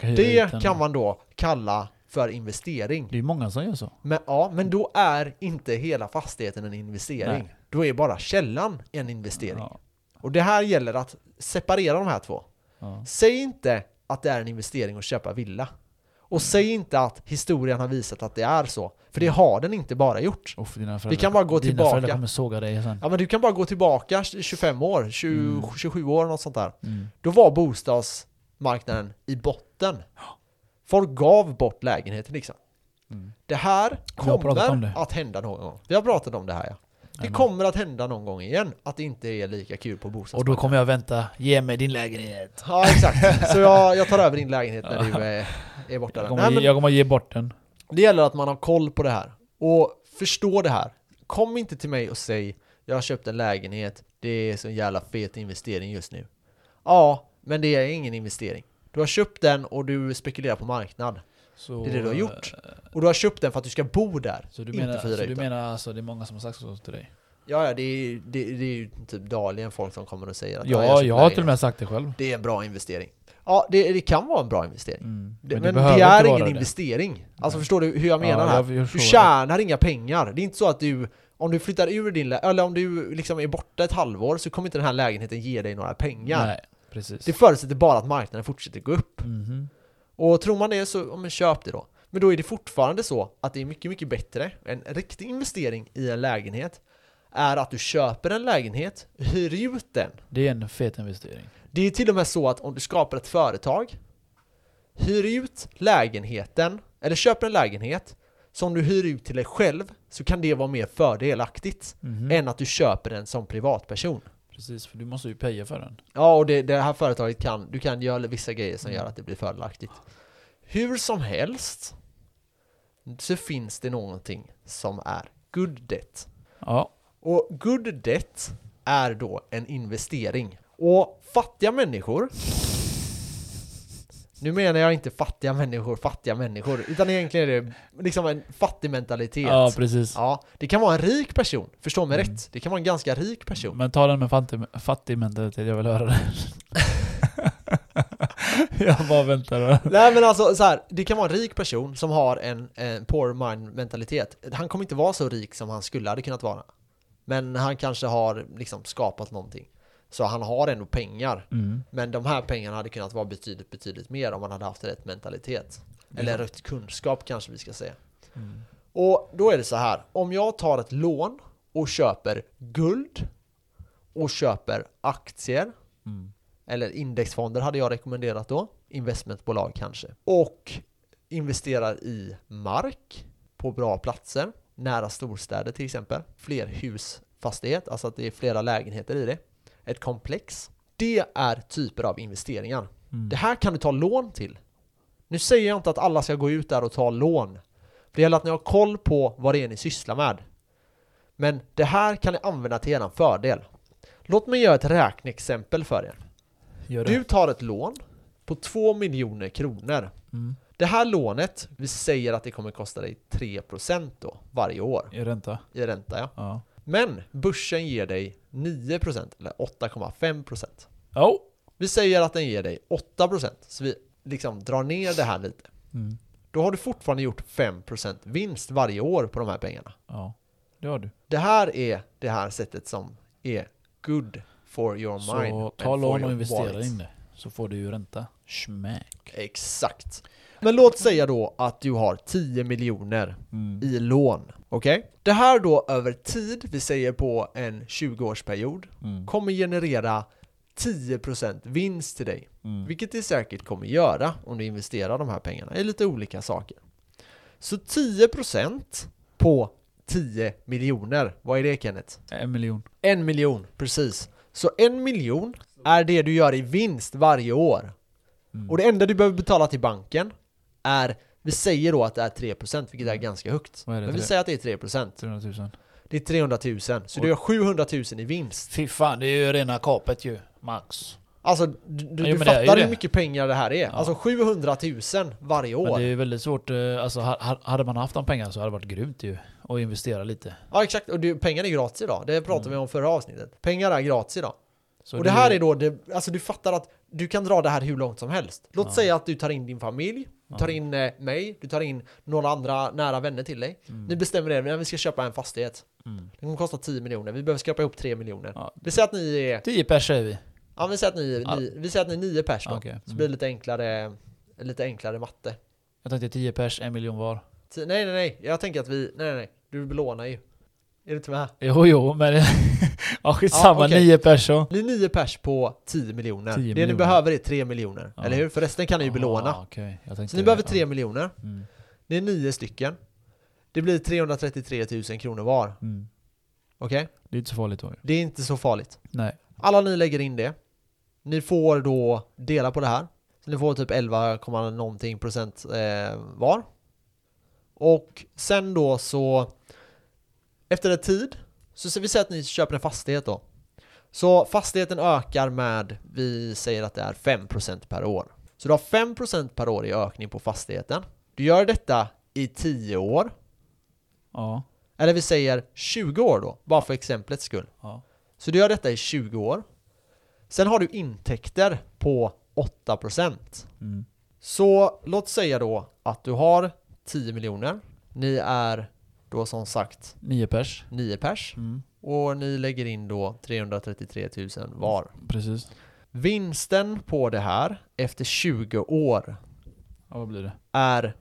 Det kan man då kalla för investering. Det är många som gör så. Men, ja, men då är inte hela fastigheten en investering. Nej. Då är bara källan en investering. Ja. Och det här gäller att separera de här två. Ja. Säg inte att det är en investering att köpa villa. Och säg inte att historien har visat att det är så. För det har den inte bara gjort. Dina föräldrar, Vi kan bara gå dina tillbaka. föräldrar kommer såga dig sen. Ja men du kan bara gå tillbaka 25 år, 20, Mm. 27 år, något sånt där. Mm. Då var bostadsmarknaden i botten. Folk gav bort lägenheter liksom. Mm. Det här kommer det. att hända någon gång. Vi har pratat om det här ja. Det kommer att hända någon gång igen att det inte är lika kul på Och bostadsmarknaden. då kommer jag vänta, ge mig din lägenhet. Ja exakt, så jag, jag tar över din lägenhet när du är, är borta. Jag kommer, Nej, men jag kommer ge bort den. det gäller att man har koll på det här och förstår det här. Kom inte till mig och säg jag har köpt en lägenhet, det är så jävla fet investering just nu. Ja, men det är ingen investering. Du har köpt den och du spekulerar på marknad. Så, Det är det du har gjort. Och du har köpt den för att du ska bo där, Så du inte menar, så du den. menar alltså det är många som har sagt så till dig? Ja, ja, det är, det, det är ju typ dagligen folk som kommer och säger att Ja, jag, köpt har till och med sagt det själv. Det är en bra investering. Ja, det, det kan vara en bra investering. Mm. Det, det men behöver det är ingen det. investering. Alltså Nej. förstår du hur jag menar Ja, här? jag Du förstår. tjänar inga pengar. Det är inte så att du, om du flyttar ur din eller om du liksom är borta ett halvår så kommer inte den här lägenheten ge dig några pengar. Nej, precis. Det förutsätter bara att marknaden fortsätter gå upp. Mhm. Och tror man det så, ja, men köp det då. Men då är det fortfarande så att det är mycket, mycket bättre. En riktig investering i en lägenhet är att du köper en lägenhet, hyr ut den. Det är en fet investering. Det är till och med så att om du skapar ett företag, hyr ut lägenheten, eller köper en lägenhet som du hyr ut till dig själv, så kan det vara mer fördelaktigt Mhm. än att du köper den som privatperson. Precis, för du måste ju paya för den. Ja, och det, det här företaget kan, du kan göra vissa grejer som Mm. gör att det blir fördelaktigt. Hur som helst så finns det någonting som är good debt. Ja, Och good debt är då en investering. Och fattiga människor nu menar jag inte fattiga människor, fattiga människor, utan egentligen är det liksom en fattig mentalitet. ja precis. Ja, det kan vara en rik person, förstå mig Mm. rätt. Det kan vara en ganska rik person. Men ta den med fattig, fattig mentalitet, jag vill höra det. jag bara väntar. Nej men alltså så här, det kan vara en rik person som har en, en poor mind mentalitet. Han kommer inte vara så rik som han skulle hade kunnat vara. Men han kanske har liksom skapat någonting. Så han har ändå pengar. Mm. Men de här pengarna hade kunnat vara betydligt, betydligt mer om man hade haft rätt mentalitet. Eller rätt kunskap kanske vi ska säga. Mm. Och då är det så här, om jag tar ett lån och köper guld och köper aktier Mm. eller indexfonder hade jag rekommenderat då, investmentbolag kanske. Och investerar i mark på bra platser, nära storstäder till exempel, fler husfastighet, alltså att det är flera lägenheter i det, ett komplex. Det är typer av investeringar. Mm. Det här kan du ta lån till. Nu säger jag inte att alla ska gå ut där och ta lån. Det gäller att ni har koll på vad det är ni sysslar med. Men det här kan ni använda till er fördel. Låt mig göra ett räkneexempel för er. Gör det. Du tar ett lån på 2 miljoner kronor. Mm. Det här lånet, vi säger att det kommer kosta dig 3% då varje år I ränta? i ränta ja. Ja. Men börsen ger dig 9% eller 8,5%. Oh. Vi säger att den ger dig 8% så vi liksom drar ner det här lite. Mm. Då har du fortfarande gjort 5% vinst varje år på de här pengarna. Ja, det har du. Det här är det här sättet som är good for your mind. Så ta lån och investera in det. Så får du ju ränta. Smack. Exakt. Men låt säga då att du har 10 miljoner Mm. i lån. Okej? Det här då över tid, vi säger på en 20-årsperiod, Mm. kommer generera 10% vinst till dig. Mm. Vilket det säkert kommer göra om du investerar de här pengarna i lite olika saker. Så 10% på 10 miljoner, vad är det Kenneth? En miljon. En miljon, precis. Så en miljon är det du gör i vinst varje år. Mm. Och det enda du behöver betala till banken är, vi säger då att det är 3% vilket är ganska högt. Är det? Men vi säger att det är 3%. 300 000. Det är 300 000, så du gör 700 000 i vinst. Fy fan, det är ju rena kapet ju. Max. Alltså, du, du, Ja, du men det fattar hur det. mycket pengar det här är. Ja. Alltså 700 000 varje Men år. det är väldigt svårt, eh, alltså ha- ha- hade man haft de pengarna så hade det varit grymt ju. Att investera lite. Ja exakt, och du, pengar är gratis idag. Det pratade vi om förra avsnittet. Pengar är gratis idag. Mm. Så och det här är då, det, alltså du fattar att du kan dra det här hur långt som helst. Låt Ja. säga att du tar in din familj, du tar in eh, mig, du tar in några andra nära vänner till dig. Mm. Ni bestämmer er, när vi ska köpa en fastighet. Mm. Den kommer kosta 10 miljoner, vi behöver skrapa ihop 3 miljoner. Ja. Vi säger att ni är, 10 pers säger vi. ja vi säger att ni, Ja. ni, vi säger att ni är 9 pers då. Så Mm. blir det lite enklare, lite enklare matte. Jag tänkte 10 pers, en miljon var. Ti- Nej nej nej, jag tänker att vi, nej nej nej, du belånar ju. Är du inte med? Jo, jo, men... ja, skitsamma. Ja, okej. 9 pers så. Ni är 9 pers på 10 miljoner. 10 det ni miljoner. behöver är 3 miljoner, Ja. eller hur? För resten kan ni ju belåna. Ah. Jag tänkte, Så ni behöver ja. 3 miljoner. Mm. Det är 9 stycken. Det blir 333 000 kronor var. Mm. Okej? Det är inte så farligt då. Det är inte så farligt. Nej. Alla ni lägger in det. Ni får då dela på det här. Så ni får typ 11, komma någonting procent eh, var. Och sen då så efter en tid så ser vi säger att ni köper en fastighet då. Så fastigheten ökar med, vi säger att det är 5% per år. Så du har 5% per år i ökning på fastigheten. Du gör detta i 10 år. Ja. Eller vi säger 20 år då, bara för exemplets skull. Ja. Så du gör detta i 20 år. Sen har du intäkter på 8%. Mm. Så låt säga då att du har 10 miljoner. Ni är då som sagt 9 pers. 9 pers. Mm. Och ni lägger in då 333 000 var. Precis. Vinsten på det här efter 20 år Ja, vad blir det? är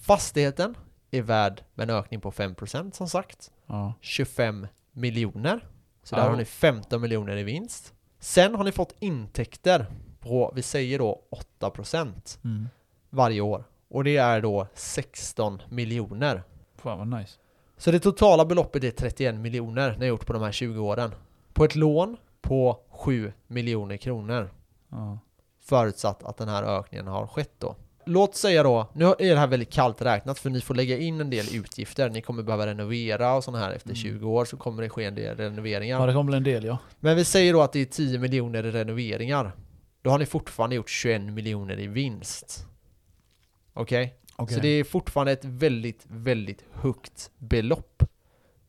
fastigheten är värd med en ökning på 5% som sagt. Ja. 25 miljoner. Så där Ja. har ni 15 miljoner i vinst. Sen har ni fått intäkter på, vi säger då 8% Mm. varje år. Och det är då 16 miljoner. Fan vad nice. Så det totala beloppet är 31 miljoner ni har gjort på de här 20 åren. På ett lån på 7 miljoner kronor. Ja. Förutsatt att den här ökningen har skett då. Låt säga då, nu är det här väldigt kallt räknat för ni får lägga in en del utgifter. Ni kommer behöva renovera och sådana här efter Mm. 20 år så kommer det ske en del renoveringar. ja, det kommer en del ja. Men vi säger då att det är 10 miljoner i renoveringar. Då har ni fortfarande gjort 21 miljoner i vinst. Okej? Okej. Så det är fortfarande ett väldigt, väldigt högt belopp.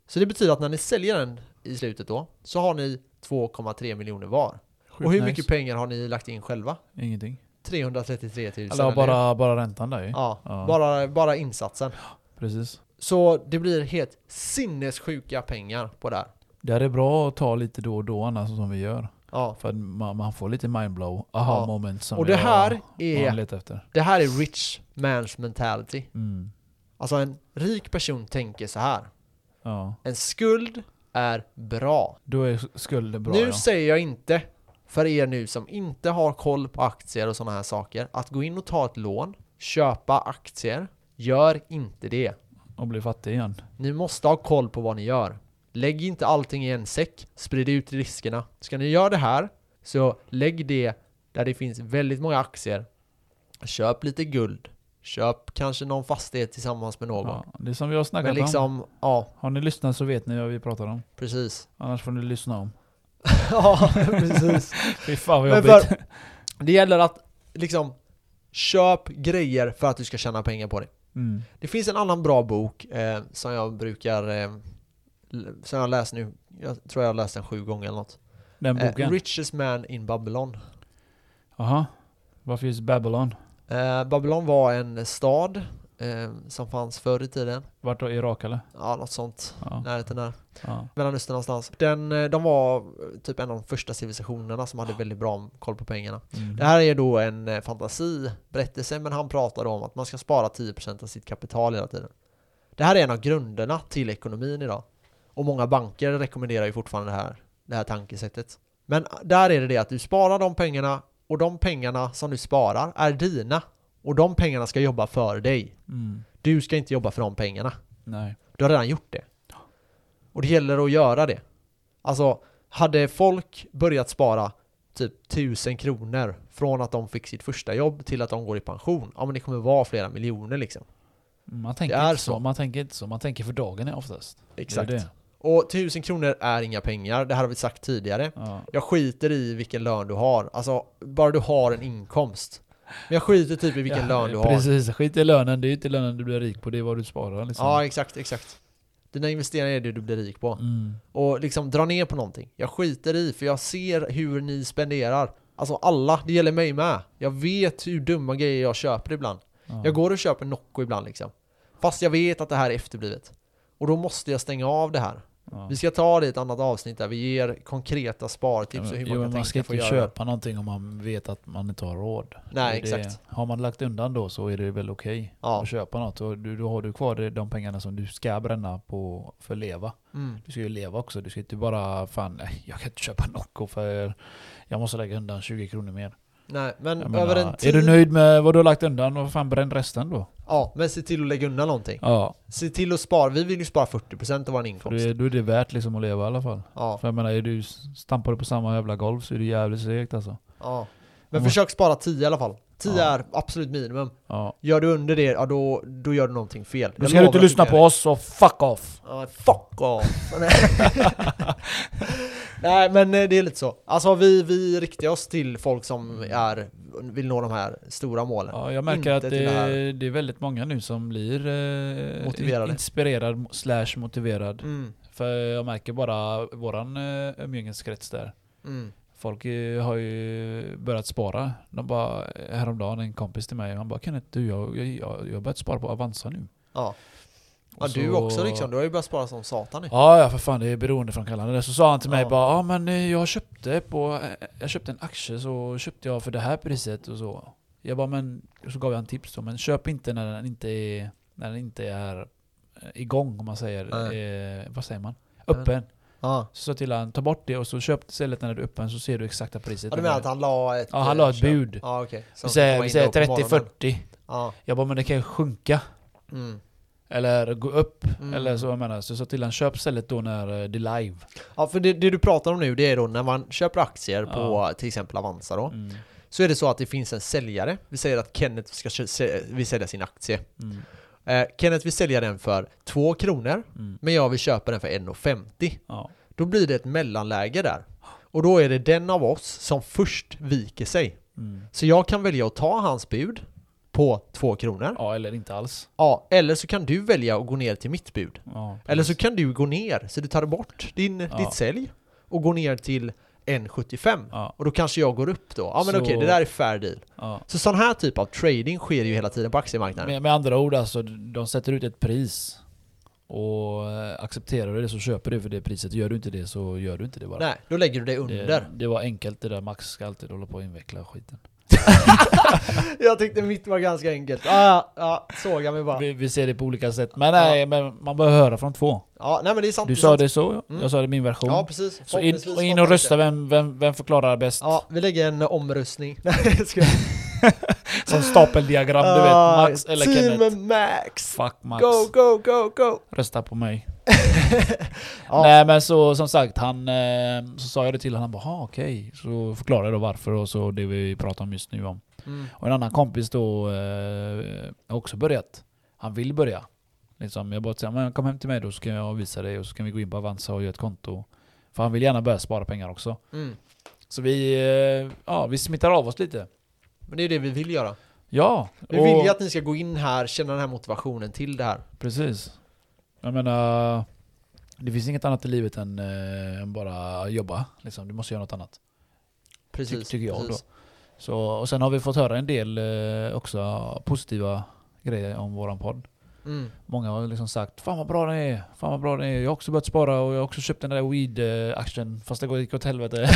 Så det betyder att när ni säljer den i slutet då, så har ni 2,3 miljoner var. Sjukt och hur nice. mycket pengar har ni lagt in själva? Ingenting. 333 000. Eller bara, bara räntan där ju. Ja, Ja. Bara, bara insatsen. Precis. Så det blir helt sinnessjuka pengar på det här. Det här är bra att ta lite då och då annars som vi gör. Ja. För man, man får lite mindblow, aha Ja. moment som Och det jag- här man är, letar efter. det här är rich man's mentality. Mm. Alltså en rik person tänker så här. Ja. En skuld är bra. Då är skulden bra nu ja. säger jag inte för er nu som inte har koll på aktier och sådana här saker att gå in och ta ett lån köpa aktier. Gör inte det. Och bli fattig igen. Ni måste ha koll på vad ni gör. Lägg inte allting i en säck, sprid ut riskerna. Ska ni göra det här, så lägg det där det finns väldigt många aktier. Köp lite guld. Köp kanske någon fastighet tillsammans med någon. Ja, det som vi har snackat Men liksom, ja, om. Har ni lyssnat så vet ni vad vi pratar om. precis. Annars får ni lyssna om. ja, precis. Fy fan vad jobbigt. för, det gäller att liksom köp grejer för att du ska tjäna pengar på det. Mm. Det finns en annan bra bok eh, som jag brukar, eh, som jag läst nu, jag tror jag har läst den sju gånger eller något. Den Eh, boken. Richest Man in Babylon. Jaha. Vad finns Babylon? Eh, Babylon var en stad eh, som fanns förr i tiden. Vart då? Irak eller? Ja, något sånt. Ja. Närheten där. ja. Mellanöstern någonstans. Den, eh, de var eh, typ en av de första civilisationerna som hade väldigt bra koll på pengarna. Mm. Det här är då en eh, fantasiberättelse, men han pratar om att man ska spara 10% av sitt kapital hela tiden. Det här är en av grunderna till ekonomin idag. Och många banker rekommenderar ju fortfarande det här, det här tankesättet. Men där är det det att du sparar de pengarna och de pengarna som du sparar är dina. Och de pengarna ska jobba för dig. Mm. Du ska inte jobba för de pengarna. Nej. Du har redan gjort det. Och det gäller att göra det. Alltså, hade folk börjat spara typ 1000 kronor från att de fick sitt första jobb till att de går i pension, ja men det kommer vara flera miljoner liksom. Man tänker, Det är inte så. så. Man tänker inte så. Man tänker för dagen är oftast. Exakt. Det är det. Och 1000 kronor är inga pengar, det här har vi sagt tidigare. Ja. Jag skiter i vilken lön du har, alltså bara du har en inkomst. Men jag skiter typ i vilken Ja, lön du har. Precis, skit i lönen. Det är inte lönen du blir rik på, det är vad du sparar liksom. Ja, exakt, exakt. Dina investeringar är det du blir rik på. Mm. och liksom dra ner på någonting. Jag skiter i, för jag ser hur ni spenderar. Alltså alla, det gäller mig med. Jag vet hur dumma grejer jag köper ibland. Ja. Jag går och köper Nocco ibland liksom. Fast jag vet att det här är efterblivet. Och då måste jag stänga av det här. Ja. Vi ska ta det i ett annat avsnitt där vi ger konkreta spartips Ja, och hur jo, man men kan man ska tänka inte köpa någonting om man vet att man inte har råd. Nej, Det exakt. Har man lagt undan då så är det väl okej Ja. att köpa något. Och du, då har du kvar de pengarna som du ska bränna på för att leva. Mm. Du ska ju leva också. Du ska inte bara fan, nej, jag kan inte köpa Nocco för jag måste lägga undan 20 kronor mer. Nej, men Jag menar, över en tid... Är du nöjd med vad du har lagt undan? Och fan bränn resten då. Ja, men se till att lägga undan någonting. Ja, Se till att spara. Vi vill ju spara 40% av vår för inkomst. är, då är det värt liksom att leva i alla fall. Ja, För jag menar, är du stampar du på samma jävla golv så är det jävligt segt alltså. ja. Men försök spara 10 i alla fall. 10 Ja. är absolut minimum. Ja. Gör du under det, ja då, då gör du någonting fel. Då ska du inte lyssna på oss så fuck off! Ja, fuck off! Nej men eh, det är lite så. Alltså vi, vi riktar oss till folk som är, vill nå de här stora målen. Ja, jag märker Inte att det det, det är väldigt många nu som blir eh, Motiverade. inspirerad slash motiverad. Mm, För jag märker bara våran eh, umgängeskrets där. mm, Folk eh, har ju börjat spara. De bara, häromdagen en kompis till mig, han bara Kenneth du jag, jag jag har börjat spara på Avanza nu. ja. Ja du så- också liksom, du har ju börjat spara som satan nu. Ja, ja för fan det är beroendeframkallande. Så sa han till mig Ja. bara ja men eh, jag köpte på, eh, jag köpte en aktie så köpte jag för det här priset och så. Jag bara men, så gav jag en tips då, men köp inte när den inte är, när den inte är eh, igång om man säger, eh, vad säger man? Öppen. Ja. Så sa till han, ta bort det och så köp istället när det är öppen så ser du exakta priset. Ja du menar att han la ett... Ja, han la ett köp. bud. Vi Som säger, kommer vi säger morgonen. 30-40. Ja. Jag bara men det kan ju sjunka. Mm. Eller gå upp. Mm. Eller så jag menar. Så jag sa till han, köp istället då när eh, det är live. Ja för det, det du pratar om nu det är då när man köper aktier på Ja. till exempel Avanza då. Mm. Så är det så att det finns en säljare. Vi säger att Kenneth ska vill sälja sin aktie. Mm. Eh, Kenneth vill sälja den för 2 kronor. Mm. Men jag vill köpa den för 1,50. Ja. Då blir det ett mellanläge där. Och då är det den av oss som först viker sig. Mm. Så jag kan välja att ta hans bud på 2 kronor. ja, eller inte alls. Ja, eller så kan du välja att gå ner till mitt bud. Ja, Eller så kan du gå ner, så du tar bort din, Ja. ditt sälj och går ner till 1,75. Ja, Och då kanske jag går upp då. Ja men Så- okej, det där är fair deal. ja. Så sån här typ av trading sker ju hela tiden på aktiemarknaden. Med, med andra ord alltså, de sätter ut ett pris. Och eh, accepterar du det så köper du för det priset. Gör du inte det så gör du inte det bara. Nej, då lägger du det under. Det, det var enkelt det där. Max ska alltid hålla på och inveckla skiten. jag tyckte mitt var ganska enkelt. Ja, ja, såga mig bara. Vi, vi ser det på olika sätt. Men nej, men man behöver höra från två. Ja, nej men det är sant. Du det är sa sant. det så, Mm. jag sa det min version. Ja, precis. så in, och in och rösta vem, vem, vem förklarar bäst. Ja, vi lägger en omröstning. Nej, skojar. Som stapeldiagram, du vet. Max eller Team Kenneth. Max! Fuck Max. Go, go, go, go! Rösta på mig. Ja. Nej men så som sagt, han, eh, så sa jag det till honom, han bara "Ah, okej. Så förklarade jag då varför och så det vi pratar om just nu om. Mm. Och en annan kompis då eh, har också börjat. Han vill börja. Liksom, jag bara säger, men kom hem till mig då så ska jag visa dig och så kan vi gå in på Avanza och göra ett konto. För han vill gärna börja spara pengar också. Mm. Så vi, eh, ja, vi smittar av oss lite. Men det är det vi vill göra. Ja, Vi vill ju att ni ska gå in här, känna den här motivationen till det här. precis. Jag menar, det finns inget annat i livet än, eh, än bara jobba. Liksom. Du måste göra något annat. Precis. tycker jag precis. då. Så, och sen har vi fått höra en del eh, också positiva grejer om våran podd. Mm. Många har liksom sagt 'Fan vad bra den är, fan vad bra den är' Jag har också börjat spara och jag har också köpt den där weed-aktien fast det gick åt helvete.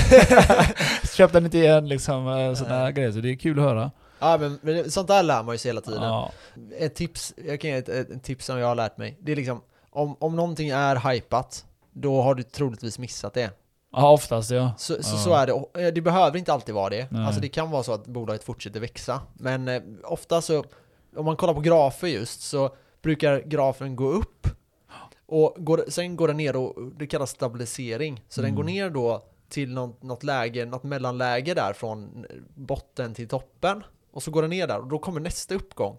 Köpt den inte igen liksom, eh, sådana grejer. Så det är kul att höra. Ja men, men sånt där lär man ju sig hela tiden. Ja, Ett tips, jag kan ge ett, ett, ett tips som jag har lärt mig. Det är liksom, om, om någonting är hypat, då har du troligtvis missat det. ja oftast ja. Så, så, Ja. så är det. Eh, Det behöver inte alltid vara det. Nej. Alltså det kan vara så att bolaget fortsätter växa. Men eh, ofta så, om man kollar på grafer just, så brukar grafen gå upp. Och går, sen går den ner och det kallas stabilisering. Så den Mm. går ner då till något, något läge, något mellanläge där från botten till toppen. Och så går den ner där och då kommer nästa uppgång.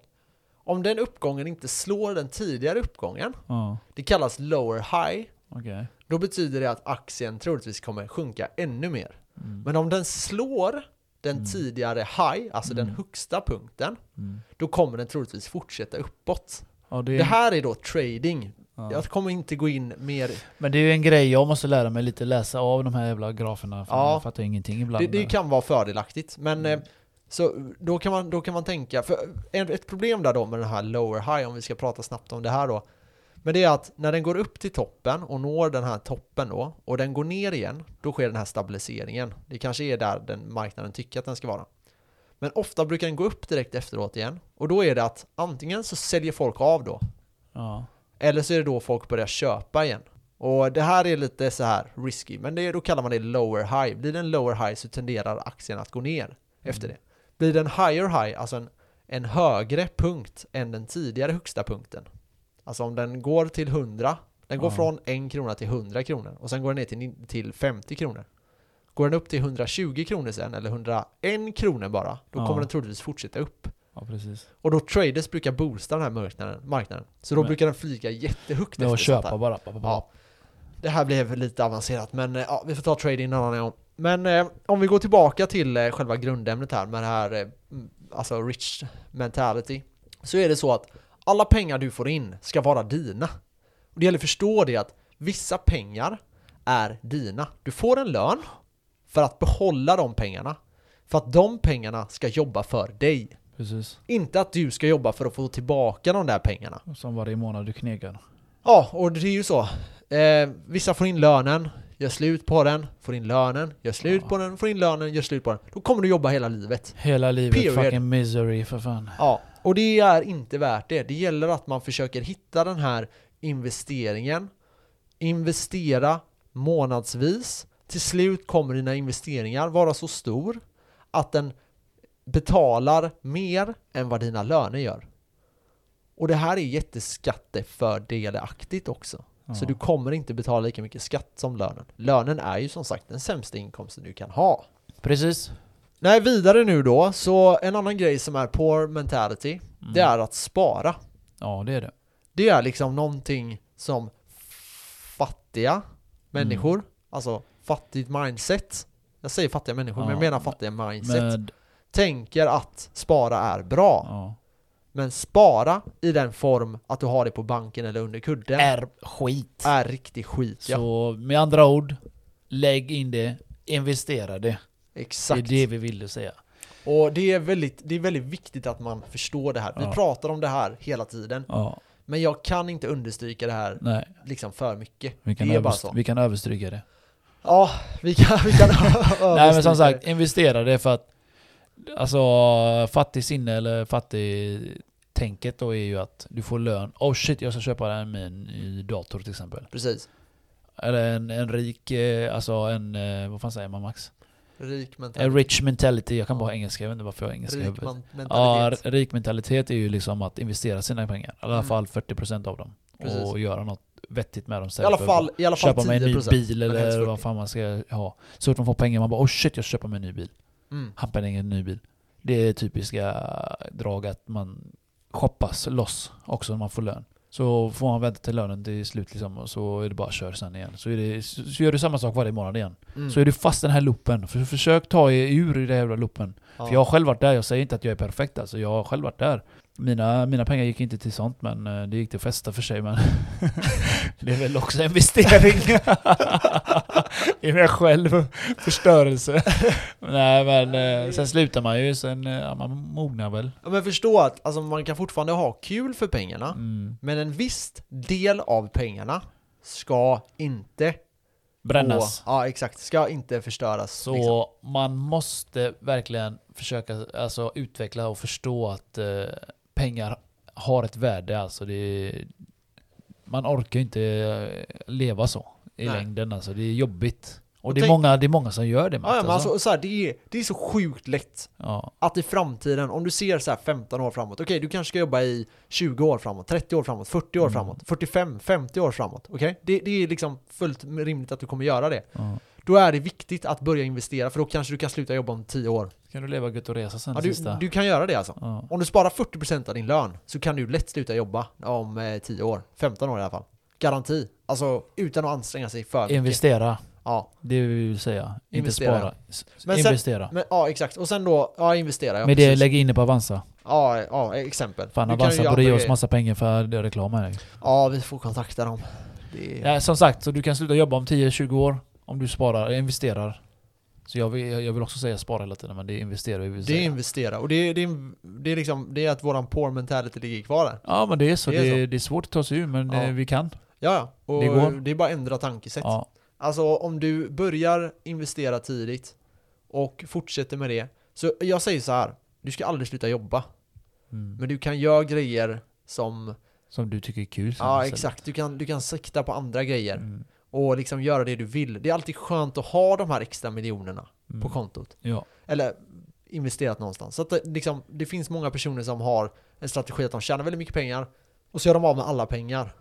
Om den uppgången inte slår den tidigare uppgången, Ja, det kallas lower high, okej. då betyder det att aktien troligtvis kommer sjunka ännu mer. Mm. Men om den slår den Mm. tidigare high, alltså den Mm. högsta punkten, Mm. då kommer den troligtvis fortsätta uppåt. Ja, det, Det här är då trading. ja. Jag kommer inte gå in mer... Men det är ju en grej jag måste lära mig lite, läsa av de här jävla graferna. För Ja. jag fattar ingenting ibland. Det, det kan vara fördelaktigt, men Mm. eh, så då kan, man, då kan man tänka, för ett problem där då med den här lower high, om vi ska prata snabbt om det här då, men det är att när den går upp till toppen och når den här toppen då, och den går ner igen, då sker den här stabiliseringen. Det kanske är där den marknaden tycker att den ska vara. Men ofta brukar den gå upp direkt efteråt igen, och då är det att antingen så säljer folk av då, Ja. eller så är det då folk börjar köpa igen. Och det här är lite så här risky, men det då kallar man det lower high. Blir det en lower high så tenderar aktien att gå ner efter det. Blir det en higher high, alltså en, en högre punkt än den tidigare högsta punkten. Alltså om den går till 100, den går Ja. från 1 krona till 100 kronor och sen går den ner till, till 50 kronor. Går den upp till 120 kronor sen, eller 101 kronor bara, då Ja. kommer den troligtvis fortsätta upp. ja, precis. Och då traders brukar boosta den här marknaden, marknaden. Så då Men- brukar den flyga jättehögt var att köpa bara. Ja. Det här blev lite avancerat, men eh, ja, vi får ta trading en annan gång. Men eh, om vi går tillbaka till eh, själva grundämnet här med det här, eh, mm, alltså rich mentality. Så är det så att alla pengar du får in ska vara dina. Och det gäller att förstå det att vissa pengar är dina. Du får en lön för att behålla de pengarna. För att de pengarna ska jobba för dig. Precis. Inte att du ska jobba för att få tillbaka de där pengarna. Som varje månad du knekar. Ja, och det är ju så. Eh, vissa får in lönen, gör slut på den, får in lönen, gör slut Ja. på den, får in lönen, gör slut på den. Då kommer du jobba hela livet. Hela livet Period. fucking misery för fan. Ja, och det är inte värt det. Det gäller att man försöker hitta den här investeringen, investera månadsvis. Till slut kommer dina investeringar vara så stor att den betalar mer än vad dina löner gör. Och det här är jätteskattefördelaktigt också. Ja. Så du kommer inte betala lika mycket skatt som lönen. Lönen är ju som sagt den sämsta inkomsten du kan ha. Precis. Nej, vidare nu då, så en annan grej som är poor mentality, Mm. det är att spara. Ja, det är det. Det är liksom någonting som fattiga människor, alltså fattigt mindset, jag säger fattiga människor, men jag Ja, menar fattiga mindset, Med, tänker att spara är bra. ja. Men spara i den form att du har det på banken eller under kudden är, Är skit. riktig skit. Ja. Så med andra ord, lägg in det, investera det. Exakt. Det är det vi ville säga. Och det är, väldigt, det är väldigt viktigt att man förstår det här. Vi Ja. pratar om det här hela tiden, Ja, men jag kan inte understryka det här nej. liksom för mycket. Vi kan, det är bara så. vi kan överstryka det. Ja, vi kan, vi kan Nej men som sagt, investera det för att Alltså fattig sinne eller fattig tänket då är ju att du får lön. Oh shit, jag ska köpa en min ny dator till exempel. Precis. Eller en, en rik, eh, alltså en, eh, vad fan säger man Max? Rik mentalitet. rich mentality, jag kan bara Ja. engelska, jag vet inte varför jag har engelska Rik man- Ja, mentalitet. rik mentalitet är ju liksom att investera sina pengar. I alla Mm. fall 40% av dem. Precis. Och göra något vettigt med dem. I alla fall, i alla fall köpa mig en ny 10%. bil eller 40. vad fan man ska ha. Så fort man får pengar, man bara oh shit jag köper mig en ny bil. Mm. Hampar en ny bil. Det är typiska drag att man shoppas loss också när man får lön. Så får man vänta till lönen till slut liksom, och så är det bara kör sen igen. Så, är det, så, gör du samma sak varje månad igen. Mm. Så är du fast i den här loopen. För, försök ta er ur i den här jävla loopen. Ja. För jag har själv varit där, jag säger inte att jag är perfekt alltså. Jag har själv varit där. Mina, mina pengar gick inte till sånt men eh, det gick till festa för sig men Det är väl också investering i mig själv. Förstörelse. Nej men eh, sen slutar man ju, sen eh, ja, man mognar väl. Men förstå att alltså, man kan fortfarande ha kul för pengarna, Mm. men en viss del av pengarna ska inte Brännas. Gå, ja exakt, ska inte förstöras. Så liksom. man måste verkligen försöka alltså, utveckla och förstå att eh, pengar har ett värde. Alltså det, man orkar ju inte eh, leva så i Nej. längden. Alltså det är jobbigt. Och, Och det, är tänk- många, det är många som gör det. Matt, Ja, men alltså. alltså, så här, det, är, det är så sjukt lätt ja. att i framtiden, om du ser så här 15 år framåt, okej du kanske ska jobba i 20 år framåt, 30 år framåt, 40 år Mm. framåt, 45, 50 år framåt, okej? Det, det är liksom fullt rimligt att du kommer göra det. Ja. Då är det viktigt att börja investera, för då kanske du kan sluta jobba om 10 år. Kan du leva gött och resa sen Ja, du, sista? du kan göra det alltså. ja. Om du sparar 40% av din lön så kan du lätt sluta jobba om eh, 10 år, 15 år i alla fall. Garanti. Alltså utan att anstränga sig för mycket. Investera, Ja, det vill vi säga. Investera. Inte spara. Men sen- investera. men, ja exakt. Och sen då, ja investera. Ja, Med det precis. lägg in på Avanza. Ja, ja, exempel. Fan Du Avanza borde ge oss massa pengar för det är reklam här. Ja, vi får kontakta dem. Är... Ja, som sagt, så du kan sluta jobba om 10-20 år om du sparar, investerar. Så jag vill, jag vill också säga spara hela tiden, men det är investera vi vill Det är investera. Och det är, det är, det är liksom, det är att våran poor mentality ligger kvar där. Ja men det är så. Det är, så. det är svårt att ta sig ur, men Ja. eh, vi kan. Ja. Och Det går. det är bara att ändra tankesätt. Ja. Alltså om du börjar investera tidigt och fortsätter med det. Så jag säger så här. Du ska aldrig sluta jobba. Mm. Men du kan göra grejer som... Som du tycker är kul. Ja, exakt. Du kan, du kan sikta på andra grejer. Mm. Och liksom göra det du vill. Det är alltid skönt att ha de här extra miljonerna Mm. på kontot. Ja. Eller investerat någonstans. Så att det, liksom, det finns många personer som har en strategi att de tjänar väldigt mycket pengar och så gör de av med alla pengar.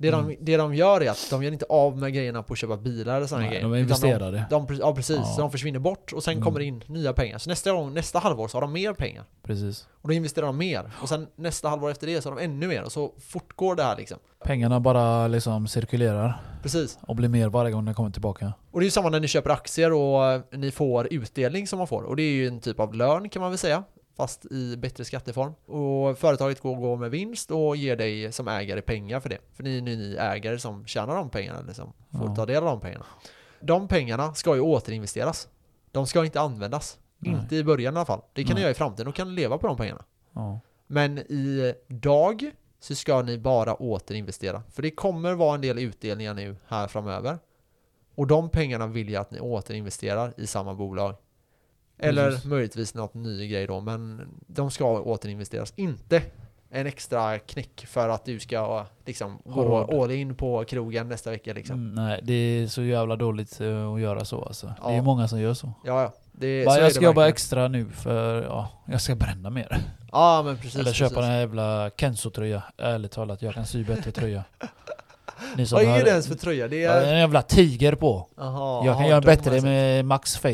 Det, Mm. de, det de gör är att de gör inte av med grejerna på att köpa bilar eller sådana Nej, grejer. de investerar det. De, de, ja precis, Ja. så de försvinner bort och sen Mm. kommer det in nya pengar. Så nästa gång, nästa halvår så har de mer pengar. Precis. Och då investerar de mer. Och sen nästa halvår efter det så har de ännu mer. Och så fortgår det här liksom. Pengarna bara liksom cirkulerar Precis. och blir mer varje gång de kommer tillbaka. Och det är ju samma när ni köper aktier och eh, ni får utdelning som man får. Och det är ju en typ av lön kan man väl säga. Fast i bättre skatteform. Och företaget går, går med vinst och ger dig som ägare pengar för det. För ni är ni ägare som tjänar de pengarna, eller som får Ja. ta del av de pengarna. De pengarna ska ju återinvesteras. De ska inte användas. Nej. Inte i början i alla fall. Det kan ni Nej. göra i framtiden, då kan ni leva på de pengarna. Ja. Men i dag så ska ni bara återinvestera. För det kommer vara en del utdelningar nu här framöver. Och de pengarna vill jag att ni återinvesterar i samma bolag. Eller Precis. möjligtvis något ny grej då, men de ska återinvesteras. Inte en extra knäck för att du ska liksom Ha gå all in på krogen nästa vecka liksom. Mm, nej, det är så jävla dåligt eh, att göra så alltså. Det är Ja. många som gör så. Ja, ja. Det, Bara, så jag ska jobba verkligen. extra nu för ja, jag ska bränna mer. Ja, men precis. Eller köpa precis. här jävla Kenzo-tröja. Ärligt talat, jag kan sy bättre tröja. Vad är det ens för tröja? Det är... en jävla tiger på. Aha, jag kan aha, göra har bättre jag med Max face.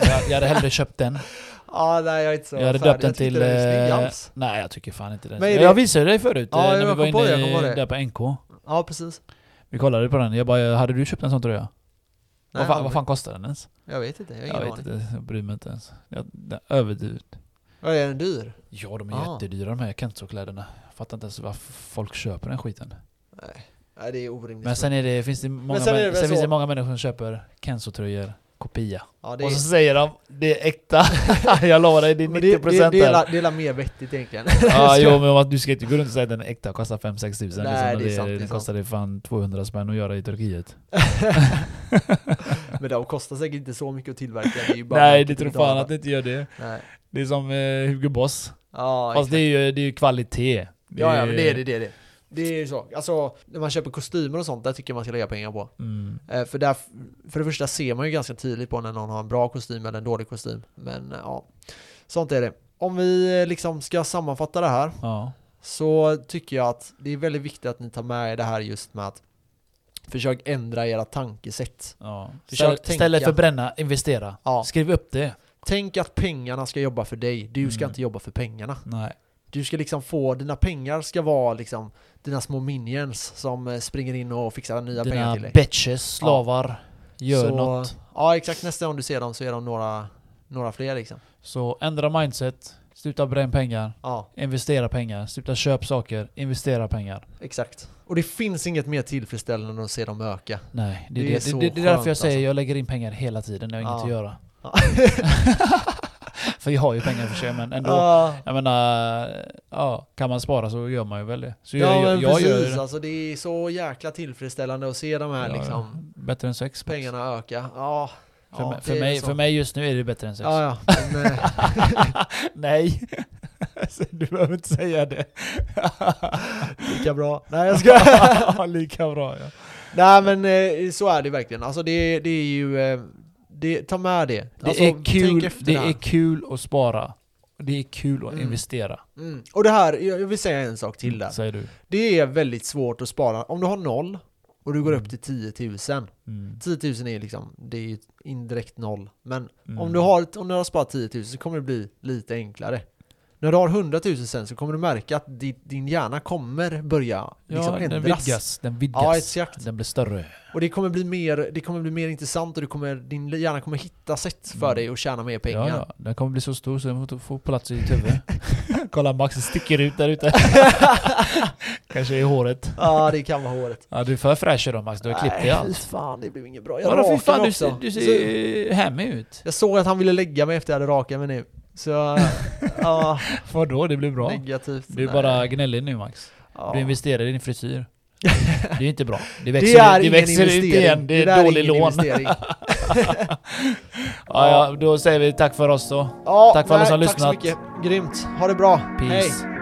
Jag, jag hade hellre köpt den. Ja, nej jag är inte så Jag hade döpt den Jag till... den eh, nej, jag tycker fan inte den. Men det- Jag visade dig förut jag när vi var jag inne på det. där på NK. Ja, precis. Vi kollade på den. Jag bara, hade du köpt en sån tröja? Nej, vad, fan, vad fan kostar den ens? Jag vet inte, jag har Jag ingen vet aning. inte, jag bryr mig inte ens. Jag, den är. Ja, är den dyr? Ja, de är Ah. jättedyra de här Kenzo-kläderna. Jag fattar inte ens varför folk köper den skiten. Nej. Nej, det är orimligt. Men sen, är det, finns det många, sen är det sen finns det många människor som köper Kenzo-tröjor, kopia. ja, Och är, så säger de, det är äkta. jag lovar dig, det är men 90% det, det, det, är, la- det är la mer vettigt egentligen. Ja, jo men att du ska inte gå runt och säga att den är äkta och kostar 5-6 tusen. Nej, liksom, det är sant, det är Den kostar dig fan 200 spänn att göra i Turkiet. men de kostar säkert inte så mycket att tillverka. Det är ju bara Nej, det tror fan att det inte gör det. Nej. Det är som eh, Hugo Boss. Ja, Fast det är ju det är ju kvalitet. Ja, ja, är- men det är det, det är det. Det är ju så. Alltså, när man köper kostymer och sånt, där tycker jag man ska lägga pengar på. Mm. Eh, För, där, för det första ser man ju ganska tydligt på när någon har en bra kostym eller en dålig kostym. Men eh, ja, sånt är det. Om vi eh, liksom ska sammanfatta det här Ja. så tycker jag att det är väldigt viktigt att ni tar med er det här just med att försök ändra era tankesätt. ja. Försök Ställ-. Istället för bränna, investera. Ja. Skriv upp det. Tänk att pengarna ska jobba för dig. Du ska Mm. inte jobba för pengarna. Nej. Du ska liksom få, dina pengar ska vara liksom dina små minions som eh, springer in och fixar nya pengar Dina till dig. bitches, slavar. Gör Så- något. Ja exakt, nästa gång du ser dem så är de några, några fler liksom. Så ändra mindset. Sluta bränna pengar. Ja, Investera pengar. Sluta köpa saker. Investera pengar. exakt. Och det finns inget mer tillfredsställande än att se dem öka. Nej, det, Det är, det, så det, det är därför jag säger alltså. jag lägger in pengar hela tiden när jag har inget Ja. att göra. För jag har ju pengar för sig men ändå. Ja, Jag menar, ja, kan man spara så gör man ju väl det. Så ja jag, men jag, gör precis, det. alltså det är så jäkla tillfredsställande att se de här Ja, liksom Bättre än sex. pengarna öka. Ja, För, ja, mig, för, mig, för mig just nu är det bättre än sex. Ja, ja. Men, eh, Nej. du behöver inte säga det. lika bra. Nej jag ska... Lika bra ja. Nej men eh, så är det verkligen. Alltså det, det är ju... Det, ta med det. Det, Alltså, är kul, det här. är kul att spara. Det är kul att Mm. investera. Mm. Och det här, jag vill säga en sak till där. Säger du. Det är väldigt svårt att spara. Om du har noll och du går Mm. upp till 10 000. Mm. 10 000 är liksom, det är ju indirekt noll. Men Mm. om, du har, om du har sparat 10 000 så kommer det bli lite enklare. När du har 100 000 sen så kommer du märka att din, din hjärna kommer börja liksom Ja, den ändras. vidgas. Den Ja, vidgas. exakt. Den blir större. Och det kommer bli mer, det kommer bli mer intressant och du kommer, din hjärna kommer hitta sätt för Mm. dig att tjäna mer pengar. Ja, ja. Den kommer bli så stor så den får- plats i ditt huvud. Kolla Max sticker ut där ute. Kanske i håret. Ja, det kan vara håret. Ja, du är för fräsch idag Max. Du har klippt dig Nej, allt. fy fan, det blev inget bra. Jag rakade fan, mig du ser, också. du Så, ser hemmig ut. jag såg att han ville lägga mig efter jag hade rakat mig nu. Så, ja, Vadå? Det blir bra. negativt. Du är Nej. bara gnällig nu Max. Ja. Du investerar i din frisyr. Det är inte bra. Det Det växer, är det växer inte igen. Det där är dålig lån. Ja, ja, då säger vi tack för oss då. Ja, Tack för alla som har Tack så lyssnat. mycket. Grymt. Ha det bra. Peace. Hej.